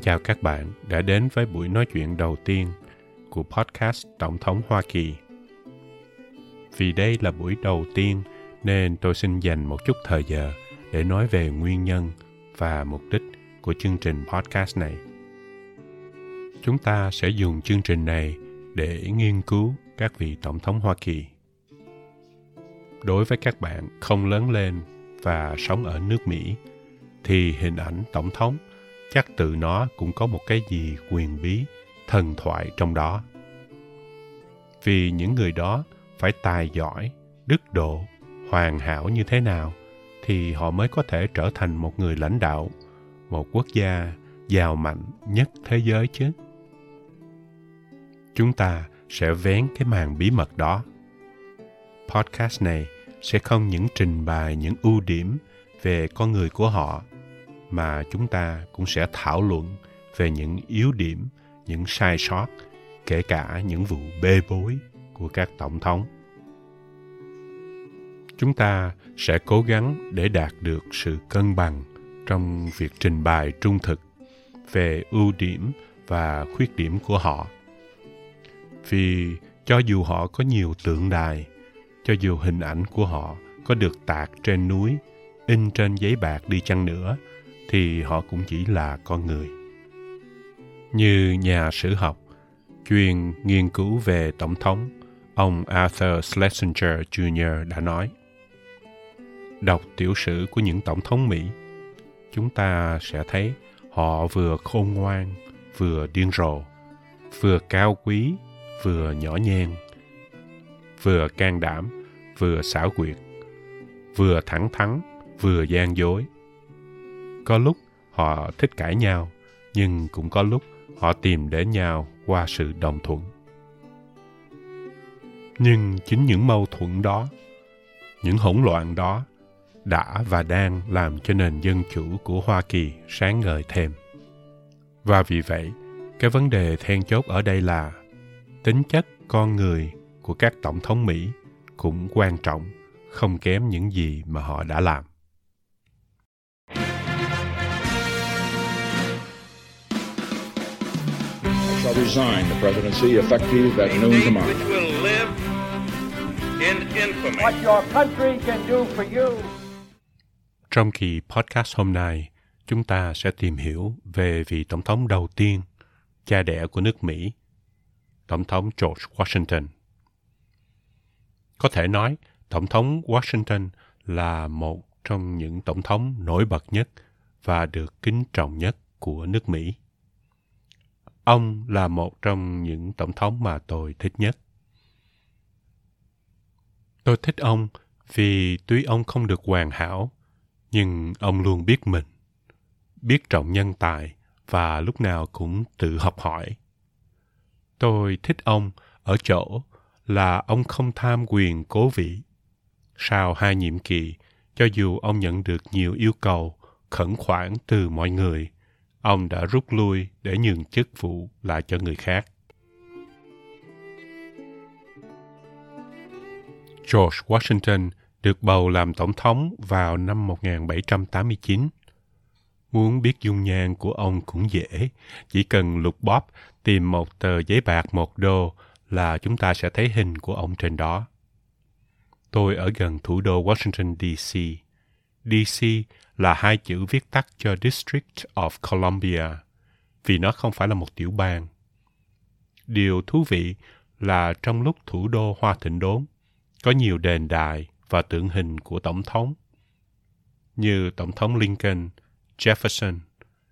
Mến chào các bạn đã đến với buổi nói chuyện đầu tiên của podcast Tổng thống Hoa Kỳ. Vì đây là buổi đầu tiên nên tôi xin dành một chút thời giờ để nói về nguyên nhân và mục đích của chương trình podcast này. Chúng ta sẽ dùng chương trình này để nghiên cứu các vị tổng thống Hoa Kỳ. Đối với các bạn không lớn lên và sống ở nước Mỹ, thì hình ảnh tổng thống chắc tự nó cũng có một cái gì quyền bí, thần thoại trong đó. Vì những người đó phải tài giỏi, đức độ, hoàn hảo như thế nào thì họ mới có thể trở thành một người lãnh đạo, một quốc gia giàu mạnh nhất thế giới chứ. Chúng ta sẽ vén cái màn bí mật đó. Podcast này sẽ không những trình bày những ưu điểm về con người của họ mà chúng ta cũng sẽ thảo luận về những yếu điểm, những sai sót, kể cả những vụ bê bối của các tổng thống. Chúng ta sẽ cố gắng để đạt được sự cân bằng trong việc trình bày trung thực về ưu điểm và khuyết điểm của họ. Vì cho dù họ có nhiều tượng đài, cho dù hình ảnh của họ có được tạc trên núi, in trên giấy bạc đi chăng nữa – thì họ cũng chỉ là con người. Như nhà sử học chuyên nghiên cứu về tổng thống, ông Arthur Schlesinger Jr. đã nói. Đọc tiểu sử của những tổng thống Mỹ, chúng ta sẽ thấy họ vừa khôn ngoan, vừa điên rồ, vừa cao quý, vừa nhỏ nhen, vừa can đảm, vừa xảo quyệt, vừa thẳng thắn, vừa gian dối – có lúc họ thích cãi nhau, nhưng cũng có lúc họ tìm đến nhau qua sự đồng thuận. Nhưng chính những mâu thuẫn đó, những hỗn loạn đó đã và đang làm cho nền dân chủ của Hoa Kỳ sáng ngời thêm. Và vì vậy, cái vấn đề then chốt ở đây là tính chất con người của các tổng thống Mỹ cũng quan trọng, không kém những gì mà họ đã làm. Shall resign the presidency effective at noon tomorrow. Which will live in infamy. What your country can do for you. Trong kỳ podcast hôm nay, chúng ta sẽ tìm hiểu về vị tổng thống đầu tiên, cha đẻ của nước Mỹ, tổng thống George Washington. Có thể nói, tổng thống Washington là một trong những tổng thống nổi bật nhất và được kính trọng nhất của nước Mỹ. Ông là một trong những tổng thống mà tôi thích nhất. Tôi thích ông vì tuy ông không được hoàn hảo, nhưng ông luôn biết mình, biết trọng nhân tài và lúc nào cũng tự học hỏi. Tôi thích ông ở chỗ là ông không tham quyền cố vị. Sau hai nhiệm kỳ, cho dù ông nhận được nhiều yêu cầu khẩn khoản từ mọi người, ông đã rút lui để nhường chức vụ lại cho người khác. George Washington được bầu làm tổng thống vào năm 1789. Muốn biết dung nhan của ông cũng dễ, chỉ cần lục bóp tìm một tờ giấy bạc một đô là chúng ta sẽ thấy hình của ông trên đó. Tôi ở gần thủ đô Washington DC. DC là hai chữ viết tắt cho District of Columbia, vì nó không phải là một tiểu bang. Điều thú vị là trong lúc thủ đô Hoa Thịnh đốn, có nhiều đền đài và tượng hình của Tổng thống, như Tổng thống Lincoln, Jefferson,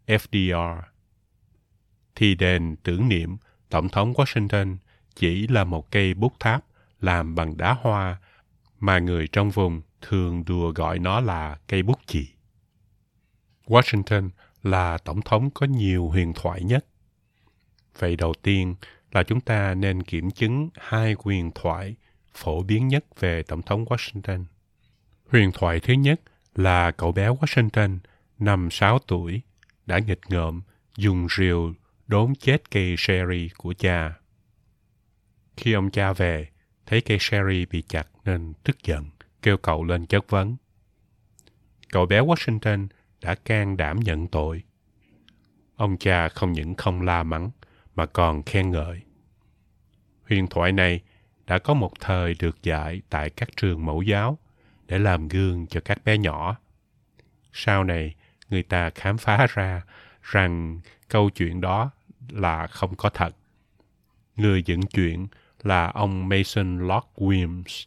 FDR. Thì đền tưởng niệm Tổng thống Washington chỉ là một cây bút tháp làm bằng đá hoa mà người trong vùng thường đùa gọi nó là cây bút chì. Washington là tổng thống có nhiều huyền thoại nhất. Vậy đầu tiên là chúng ta nên kiểm chứng hai huyền thoại phổ biến nhất về tổng thống Washington. Huyền thoại thứ nhất là cậu bé Washington, năm 6 tuổi, đã nghịch ngợm dùng rìu đốn chết cây sherry của cha. Khi ông cha về, thấy cây sherry bị chặt nên tức giận, kêu cậu lên chất vấn. Cậu bé Washington đã can đảm nhận tội. ông cha không những không la mắng mà còn khen ngợi. Huyền thoại này đã có một thời được dạy tại các trường mẫu giáo để làm gương cho các bé nhỏ. Sau này, người ta khám phá ra rằng câu chuyện đó là không có thật. Người dựng chuyện là ông Mason Locke Williams,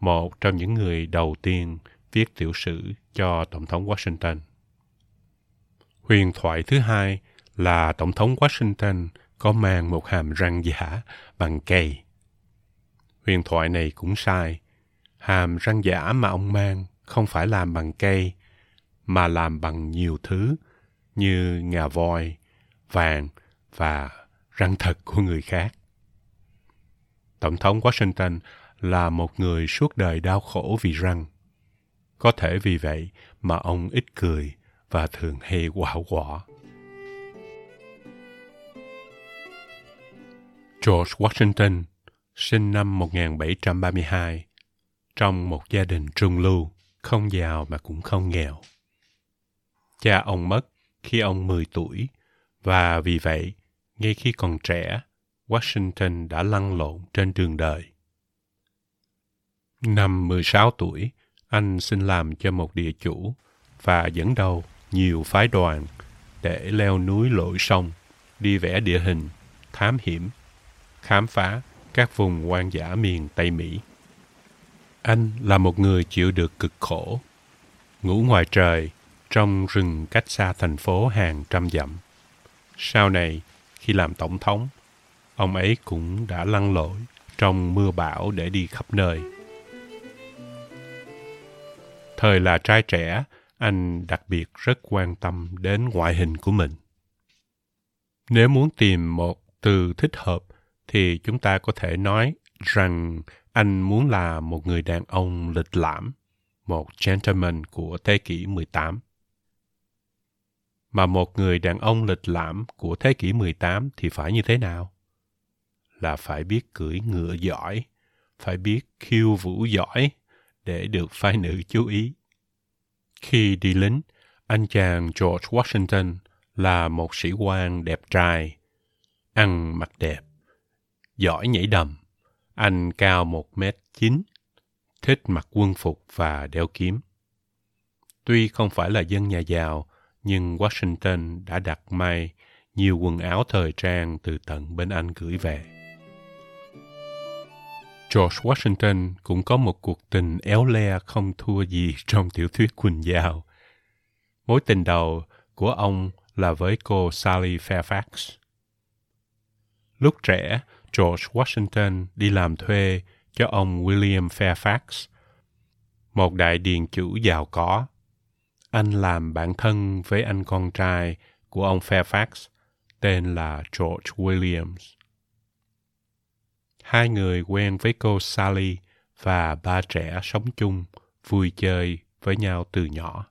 một trong những người đầu tiên viết tiểu sử cho Tổng thống Washington. Huyền thoại thứ hai là Tổng thống Washington có mang một hàm răng giả bằng cây. Huyền thoại này cũng sai. Hàm răng giả mà ông mang không phải làm bằng cây, mà làm bằng nhiều thứ như ngà voi, vàng và răng thật của người khác. Tổng thống Washington là một người suốt đời đau khổ vì răng. Có thể vì vậy mà ông ít cười và thường hay quạo quọ. George Washington sinh năm 1732 trong một gia đình trung lưu, không giàu mà cũng không nghèo. Cha ông mất khi ông 10 tuổi và vì vậy, ngay khi còn trẻ, Washington đã lăn lộn trên đường đời. Năm 16 tuổi, anh xin làm cho một địa chủ và dẫn đầu nhiều phái đoàn để leo núi lội sông, đi vẽ địa hình, thám hiểm, khám phá các vùng hoang dã miền Tây Mỹ. Anh là một người chịu được cực khổ, ngủ ngoài trời, trong rừng cách xa thành phố hàng trăm dặm. Sau này, khi làm tổng thống, ông ấy cũng đã lăn lội trong mưa bão để đi khắp nơi. Thời là trai trẻ, anh đặc biệt rất quan tâm đến ngoại hình của mình. Nếu muốn tìm một từ thích hợp thì chúng ta có thể nói rằng anh muốn là một người đàn ông lịch lãm, một gentleman của thế kỷ 18. Mà một người đàn ông lịch lãm của thế kỷ 18 thì phải như thế nào? Là phải biết cưỡi ngựa giỏi, phải biết khiêu vũ giỏi để được phái nữ chú ý. Khi đi lính, anh chàng George Washington là một sĩ quan đẹp trai, ăn mặc đẹp, giỏi nhảy đầm. Anh cao một mét chín, thích mặc quân phục và đeo kiếm. Tuy không phải là dân nhà giàu, nhưng Washington đã đặt may nhiều quần áo thời trang từ tận bên Anh gửi về. George Washington cũng có một cuộc tình éo le không thua gì trong tiểu thuyết Quỳnh Giao. Mối tình đầu của ông là với cô Sally Fairfax. Lúc trẻ, George Washington đi làm thuê cho ông William Fairfax, một đại điền chủ giàu có. Anh làm bạn thân với anh con trai của ông Fairfax, tên là George Williams. Hai người quen với cô Sally và ba trẻ sống chung, vui chơi với nhau từ nhỏ.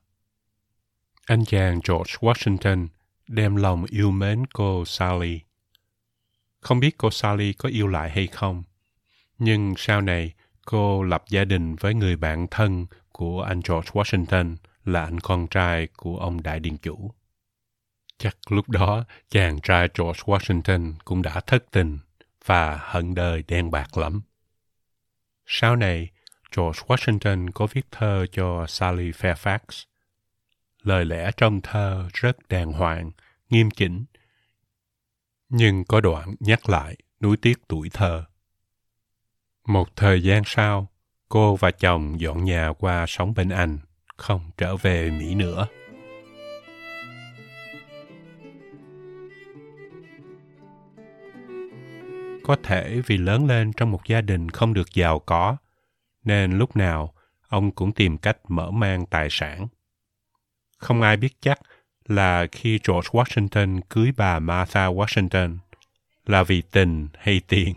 Anh chàng George Washington đem lòng yêu mến cô Sally không biết cô Sally có yêu lại hay không. Nhưng sau này, cô lập gia đình với người bạn thân của anh George Washington là anh con trai của ông đại điện chủ. Chắc lúc đó chàng trai George Washington cũng đã thất tình và hận đời đen bạc lắm. Sau này, George Washington có viết thơ cho Sally Fairfax. Lời lẽ trong thơ rất đàng hoàng, nghiêm chỉnh nhưng có đoạn nhắc lại nuối tiếc tuổi thơ. Một thời gian sau, cô và chồng dọn nhà qua sống bên Anh, không trở về Mỹ nữa. Có thể vì lớn lên trong một gia đình không được giàu có, nên lúc nào ông cũng tìm cách mở mang tài sản. Không ai biết chắc là khi George Washington cưới bà Martha Washington là vì tình hay tiền.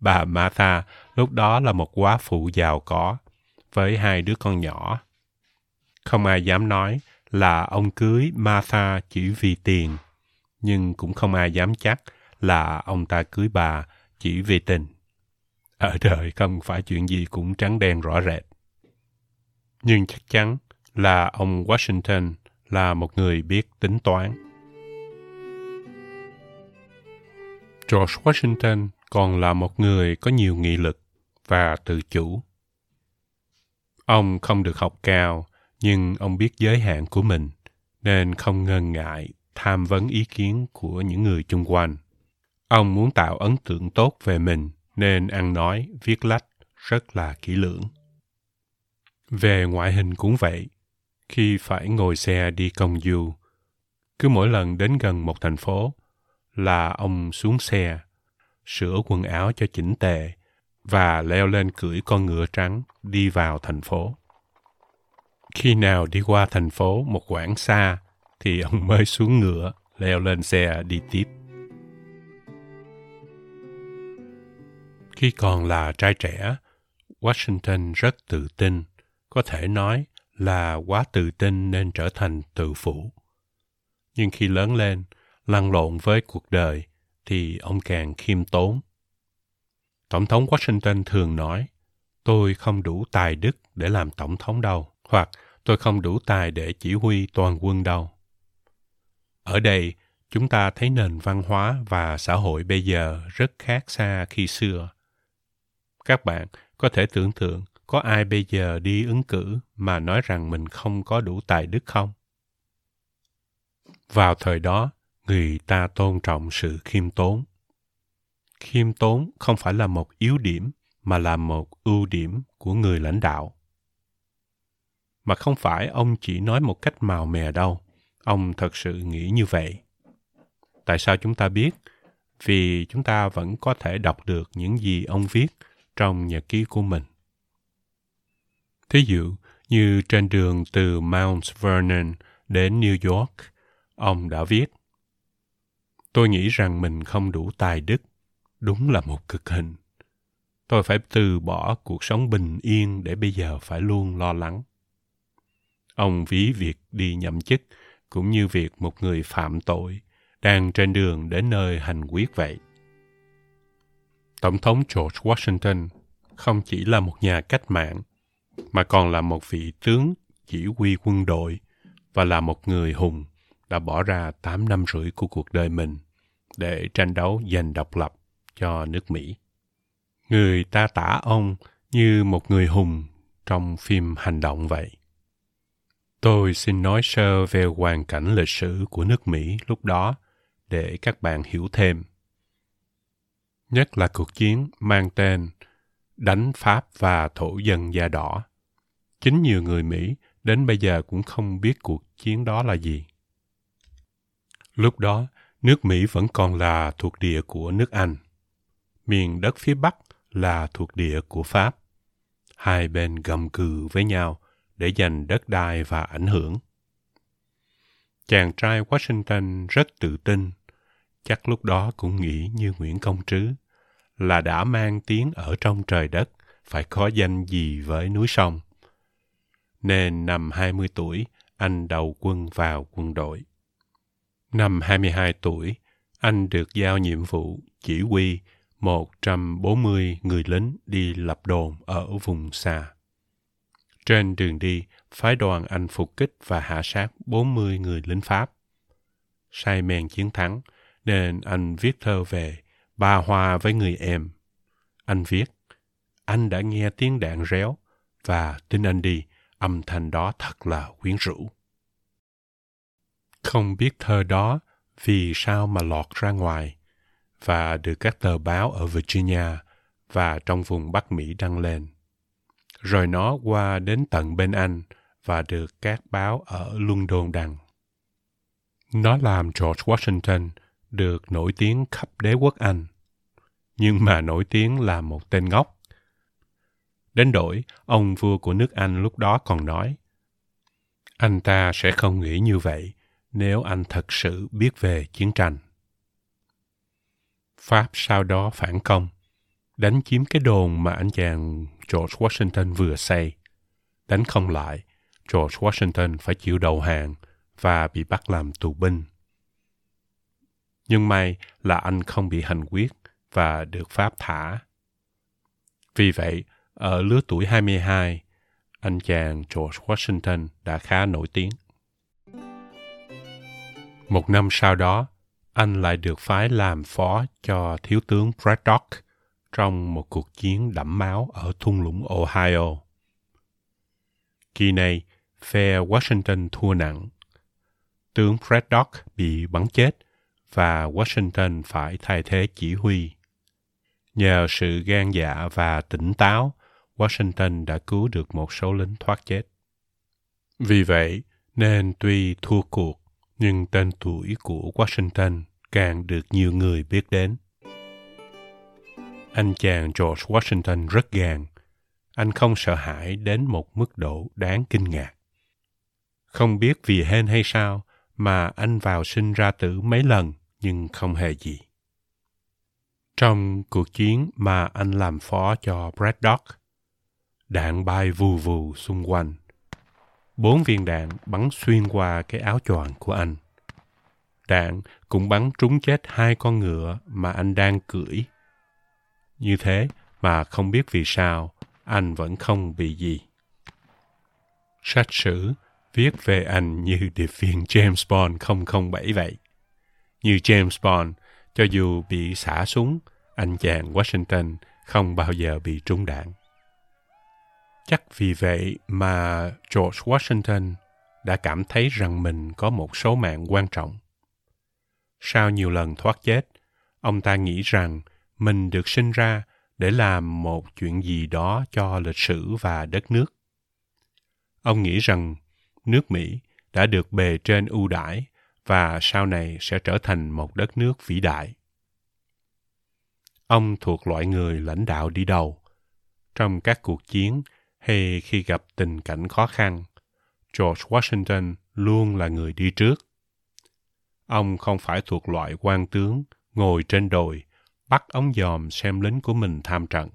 Bà Martha lúc đó là một quá phụ giàu có với hai đứa con nhỏ. Không ai dám nói là ông cưới Martha chỉ vì tiền, nhưng cũng không ai dám chắc là ông ta cưới bà chỉ vì tình. Ở đời không phải chuyện gì cũng trắng đen rõ rệt. Nhưng chắc chắn là ông Washington là một người biết tính toán. George Washington còn là một người có nhiều nghị lực và tự chủ. Ông không được học cao, nhưng ông biết giới hạn của mình, nên không ngần ngại tham vấn ý kiến của những người chung quanh. Ông muốn tạo ấn tượng tốt về mình, nên ăn nói, viết lách rất là kỹ lưỡng. Về ngoại hình cũng vậy. Khi phải ngồi xe đi công du, cứ mỗi lần đến gần một thành phố là ông xuống xe, sửa quần áo cho chỉnh tề và leo lên cưỡi con ngựa trắng đi vào thành phố. Khi nào đi qua thành phố một quãng xa thì ông mới xuống ngựa, leo lên xe đi tiếp. Khi còn là trai trẻ, Washington rất tự tin, có thể nói là quá tự tin nên trở thành tự phụ. Nhưng khi lớn lên, lăn lộn với cuộc đời, thì ông càng khiêm tốn. Tổng thống Washington thường nói, tôi không đủ tài đức để làm tổng thống đâu, hoặc tôi không đủ tài để chỉ huy toàn quân đâu. Ở đây, chúng ta thấy nền văn hóa và xã hội bây giờ rất khác xa khi xưa. Các bạn có thể tưởng tượng có ai bây giờ đi ứng cử mà nói rằng mình không có đủ tài đức không? Vào thời đó, người ta tôn trọng sự khiêm tốn. Khiêm tốn không phải là một yếu điểm mà là một ưu điểm của người lãnh đạo. Mà không phải ông chỉ nói một cách màu mè đâu, ông thật sự nghĩ như vậy. Tại sao chúng ta biết? Vì chúng ta vẫn có thể đọc được những gì ông viết trong nhật ký của mình. Thí dụ, như trên đường từ Mount Vernon đến New York, ông đã viết Tôi nghĩ rằng mình không đủ tài đức. Đúng là một cực hình. Tôi phải từ bỏ cuộc sống bình yên để bây giờ phải luôn lo lắng. Ông ví việc đi nhậm chức cũng như việc một người phạm tội đang trên đường đến nơi hành quyết vậy. Tổng thống George Washington không chỉ là một nhà cách mạng, mà còn là một vị tướng chỉ huy quân đội và là một người hùng đã bỏ ra 8 năm rưỡi của cuộc đời mình để tranh đấu giành độc lập cho nước Mỹ. Người ta tả ông như một người hùng trong phim hành động vậy. Tôi xin nói sơ về hoàn cảnh lịch sử của nước Mỹ lúc đó để các bạn hiểu thêm. Nhất là cuộc chiến mang tên đánh Pháp và thổ dân da đỏ. Chính nhiều người Mỹ đến bây giờ cũng không biết cuộc chiến đó là gì. Lúc đó, nước Mỹ vẫn còn là thuộc địa của nước Anh. Miền đất phía Bắc là thuộc địa của Pháp. Hai bên gầm cừ với nhau để giành đất đai và ảnh hưởng. Chàng trai Washington rất tự tin, chắc lúc đó cũng nghĩ như Nguyễn Công Trứ, là đã mang tiếng ở trong trời đất, phải có danh gì với núi sông. Nên năm 20 tuổi, anh đầu quân vào quân đội. Năm 22 tuổi, anh được giao nhiệm vụ chỉ huy 140 người lính đi lập đồn ở vùng xa. Trên đường đi, phái đoàn Anh phục kích và hạ sát 40 người lính Pháp. Say men chiến thắng, nên anh viết thơ về bà hòa với người em. Anh viết, anh đã nghe tiếng đạn réo và tin anh đi, âm thanh đó thật là quyến rũ. Không biết thơ đó vì sao mà lọt ra ngoài và được các tờ báo ở Virginia và trong vùng Bắc Mỹ đăng lên. Rồi nó qua đến tận bên Anh và được các báo ở London đăng. Nó làm George Washington được nổi tiếng khắp đế quốc Anh, nhưng mà nổi tiếng là một tên ngốc. Đến đổi, ông vua của nước Anh lúc đó còn nói, anh ta sẽ không nghĩ như vậy nếu anh thật sự biết về chiến tranh. Pháp sau đó phản công, đánh chiếm cái đồn mà anh chàng George Washington vừa xây. Đánh không lại, George Washington phải chịu đầu hàng và bị bắt làm tù binh. Nhưng may là anh không bị hành quyết và được Pháp thả. Vì vậy, ở lứa tuổi 22, anh chàng George Washington đã khá nổi tiếng. Một năm sau đó, anh lại được phái làm phó cho thiếu tướng Braddock trong một cuộc chiến đẫm máu ở thung lũng Ohio. Kỳ này, phe Washington thua nặng. Tướng Braddock bị bắn chết và Washington phải thay thế chỉ huy. Nhờ sự gan dạ và tỉnh táo, Washington đã cứu được một số lính thoát chết. Vì vậy, nên tuy thua cuộc, nhưng tên tuổi của Washington càng được nhiều người biết đến. Anh chàng George Washington rất gàn. Anh không sợ hãi đến một mức độ đáng kinh ngạc. Không biết vì hên hay sao mà anh vào sinh ra tử mấy lần nhưng không hề gì. Trong cuộc chiến mà anh làm phó cho Braddock, đạn bay vù vù xung quanh. Bốn viên đạn bắn xuyên qua cái áo choàng của anh. Đạn cũng bắn trúng chết hai con ngựa mà anh đang cưỡi. Như thế mà không biết vì sao anh vẫn không bị gì. Sách sử viết về anh như điệp viên James Bond 007 vậy. Như James Bond, cho dù bị xả súng, anh chàng Washington không bao giờ bị trúng đạn. Chắc vì vậy mà George Washington đã cảm thấy rằng mình có một số mạng quan trọng. Sau nhiều lần thoát chết, ông ta nghĩ rằng mình được sinh ra để làm một chuyện gì đó cho lịch sử và đất nước. Ông nghĩ rằng nước Mỹ đã được bề trên ưu đãi và sau này sẽ trở thành một đất nước vĩ đại. Ông thuộc loại người lãnh đạo đi đầu. Trong các cuộc chiến hay khi gặp tình cảnh khó khăn, George Washington luôn là người đi trước. Ông không phải thuộc loại quan tướng ngồi trên đồi bắt ống dòm xem lính của mình tham trận.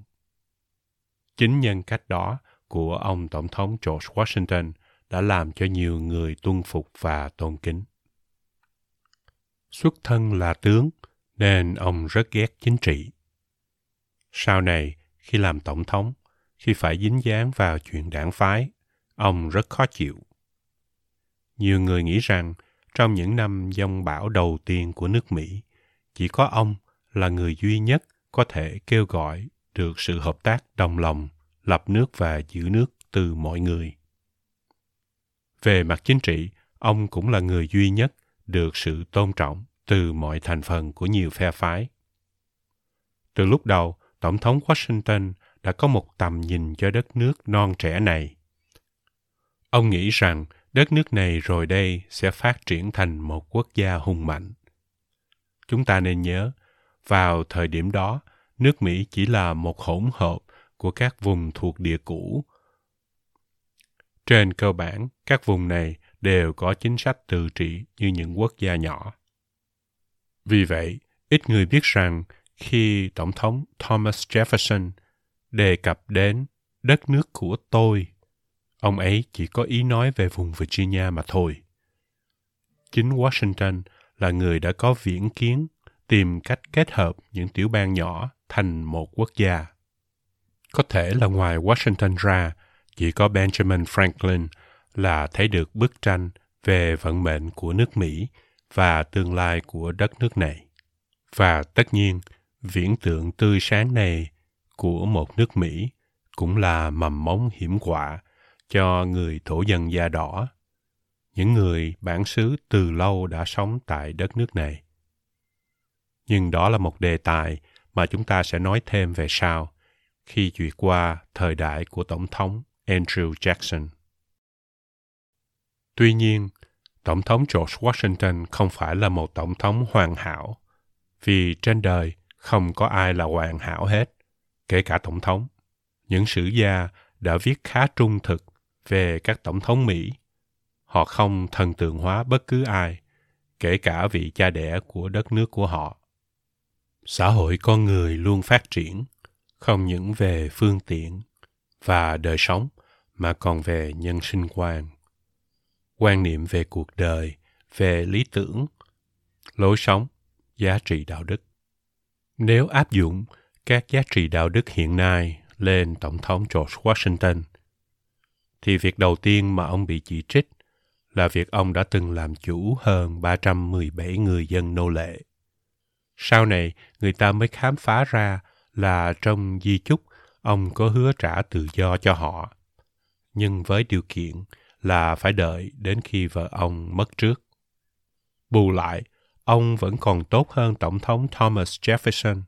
Chính nhân cách đó của ông Tổng thống George Washington đã làm cho nhiều người tuân phục và tôn kính. Xuất thân là tướng, nên ông rất ghét chính trị. Sau này, khi làm tổng thống, khi phải dính dáng vào chuyện đảng phái, ông rất khó chịu. Nhiều người nghĩ rằng trong những năm dông bão đầu tiên của nước Mỹ, chỉ có ông là người duy nhất có thể kêu gọi được sự hợp tác đồng lòng, lập nước và giữ nước từ mọi người. Về mặt chính trị, ông cũng là người duy nhất được sự tôn trọng từ mọi thành phần của nhiều phe phái. Từ lúc đầu, Tổng thống Washington đã có một tầm nhìn cho đất nước non trẻ này. Ông nghĩ rằng đất nước này rồi đây sẽ phát triển thành một quốc gia hùng mạnh. Chúng ta nên nhớ, vào thời điểm đó, nước Mỹ chỉ là một hỗn hợp của các vùng thuộc địa cũ. Trên cơ bản, các vùng này đều có chính sách tự trị như những quốc gia nhỏ. Vì vậy, ít người biết rằng khi Tổng thống Thomas Jefferson đề cập đến đất nước của tôi, ông ấy chỉ có ý nói về vùng Virginia mà thôi. Chính Washington là người đã có viễn kiến tìm cách kết hợp những tiểu bang nhỏ thành một quốc gia. Có thể là ngoài Washington ra, chỉ có Benjamin Franklin là thấy được bức tranh về vận mệnh của nước Mỹ và tương lai của đất nước này. Và tất nhiên, viễn tượng tươi sáng này của một nước Mỹ cũng là mầm mống hiểm họa cho người thổ dân da đỏ, những người bản xứ từ lâu đã sống tại đất nước này. Nhưng đó là một đề tài mà chúng ta sẽ nói thêm về sau khi duyệt qua thời đại của Tổng thống Andrew Jackson. Tuy nhiên, Tổng thống George Washington không phải là một tổng thống hoàn hảo, vì trên đời không có ai là hoàn hảo hết, kể cả tổng thống. Những sử gia đã viết khá trung thực về các tổng thống Mỹ. Họ không thần tượng hóa bất cứ ai, kể cả vị cha đẻ của đất nước của họ. Xã hội con người luôn phát triển, không những về phương tiện và đời sống, mà còn về nhân sinh quan quan niệm về cuộc đời, về lý tưởng, lối sống, giá trị đạo đức. Nếu áp dụng các giá trị đạo đức hiện nay lên Tổng thống George Washington, thì việc đầu tiên mà ông bị chỉ trích là việc ông đã từng làm chủ hơn 317 người dân nô lệ. Sau này, người ta mới khám phá ra là trong di chúc, ông có hứa trả tự do cho họ. Nhưng với điều kiện là phải đợi đến khi vợ ông mất trước. Bù lại, ông vẫn còn tốt hơn Tổng thống Thomas Jefferson.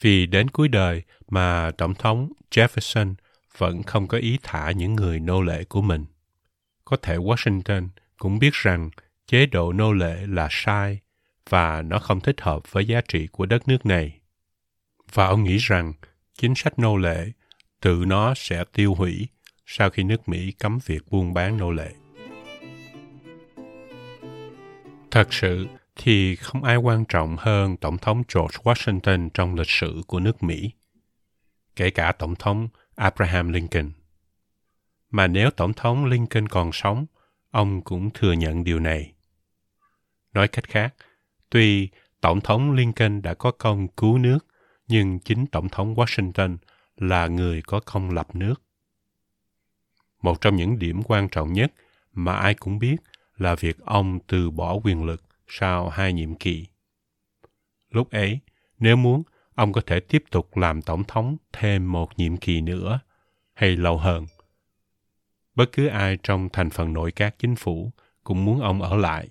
Vì đến cuối đời mà Tổng thống Jefferson vẫn không có ý thả những người nô lệ của mình. Có thể Washington cũng biết rằng chế độ nô lệ là sai và nó không thích hợp với giá trị của đất nước này. Và ông nghĩ rằng chính sách nô lệ tự nó sẽ tiêu hủy sau khi nước Mỹ cấm việc buôn bán nô lệ. Thật sự thì không ai quan trọng hơn Tổng thống George Washington trong lịch sử của nước Mỹ, kể cả Tổng thống Abraham Lincoln. Mà nếu Tổng thống Lincoln còn sống, ông cũng thừa nhận điều này. Nói cách khác, tuy Tổng thống Lincoln đã có công cứu nước, nhưng chính Tổng thống Washington là người có công lập nước. Một trong những điểm quan trọng nhất mà ai cũng biết là việc ông từ bỏ quyền lực sau hai nhiệm kỳ. Lúc ấy, nếu muốn, ông có thể tiếp tục làm tổng thống thêm một nhiệm kỳ nữa, hay lâu hơn. Bất cứ ai trong thành phần nội các chính phủ cũng muốn ông ở lại,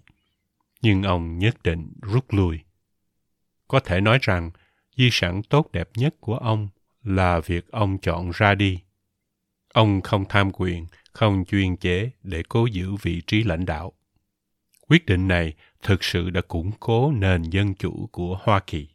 nhưng ông nhất định rút lui. Có thể nói rằng, di sản tốt đẹp nhất của ông là việc ông chọn ra đi. Ông không tham quyền, không chuyên chế để cố giữ vị trí lãnh đạo. Quyết định này thực sự đã củng cố nền dân chủ của Hoa Kỳ.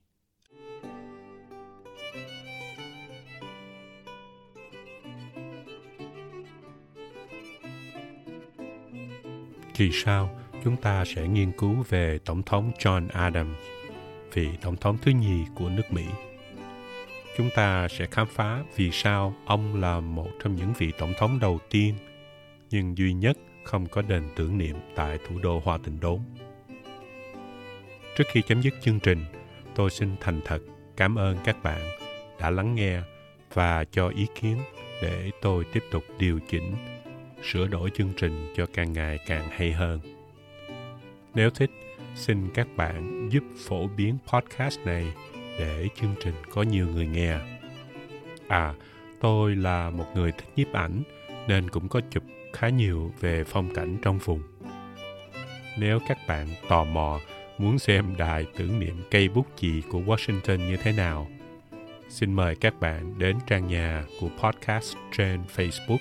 Kỳ sau, chúng ta sẽ nghiên cứu về Tổng thống John Adams, vị Tổng thống thứ nhì của nước Mỹ. Chúng ta sẽ khám phá vì sao ông là một trong những vị Tổng thống đầu tiên, nhưng duy nhất không có đền tưởng niệm tại thủ đô Hoa Tịnh Đốn. Trước khi chấm dứt chương trình, tôi xin thành thật cảm ơn các bạn đã lắng nghe và cho ý kiến để tôi tiếp tục điều chỉnh, sửa đổi chương trình cho càng ngày càng hay hơn. Nếu thích, xin các bạn giúp phổ biến podcast này để chương trình có nhiều người nghe. À, tôi là một người thích nhiếp ảnh nên cũng có chụp khá nhiều về phong cảnh trong vùng. Nếu các bạn tò mò muốn xem đài tưởng niệm cây bút chì của Washington như thế nào, xin mời các bạn đến trang nhà của podcast trên Facebook.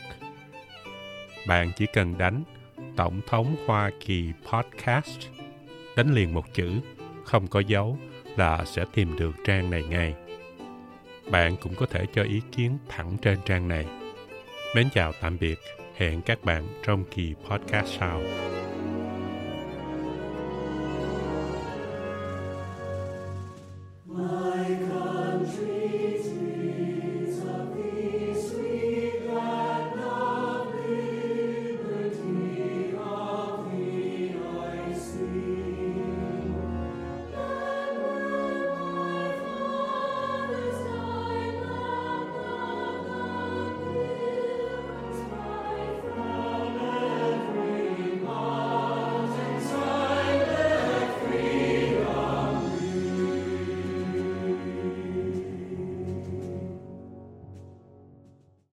Bạn chỉ cần đánh Tổng thống Hoa Kỳ Podcast, đánh liền một chữ, không có dấu là sẽ tìm được trang này ngay. Bạn cũng có thể cho ý kiến thẳng trên trang này. Mến chào tạm biệt, hẹn các bạn trong kỳ podcast sau.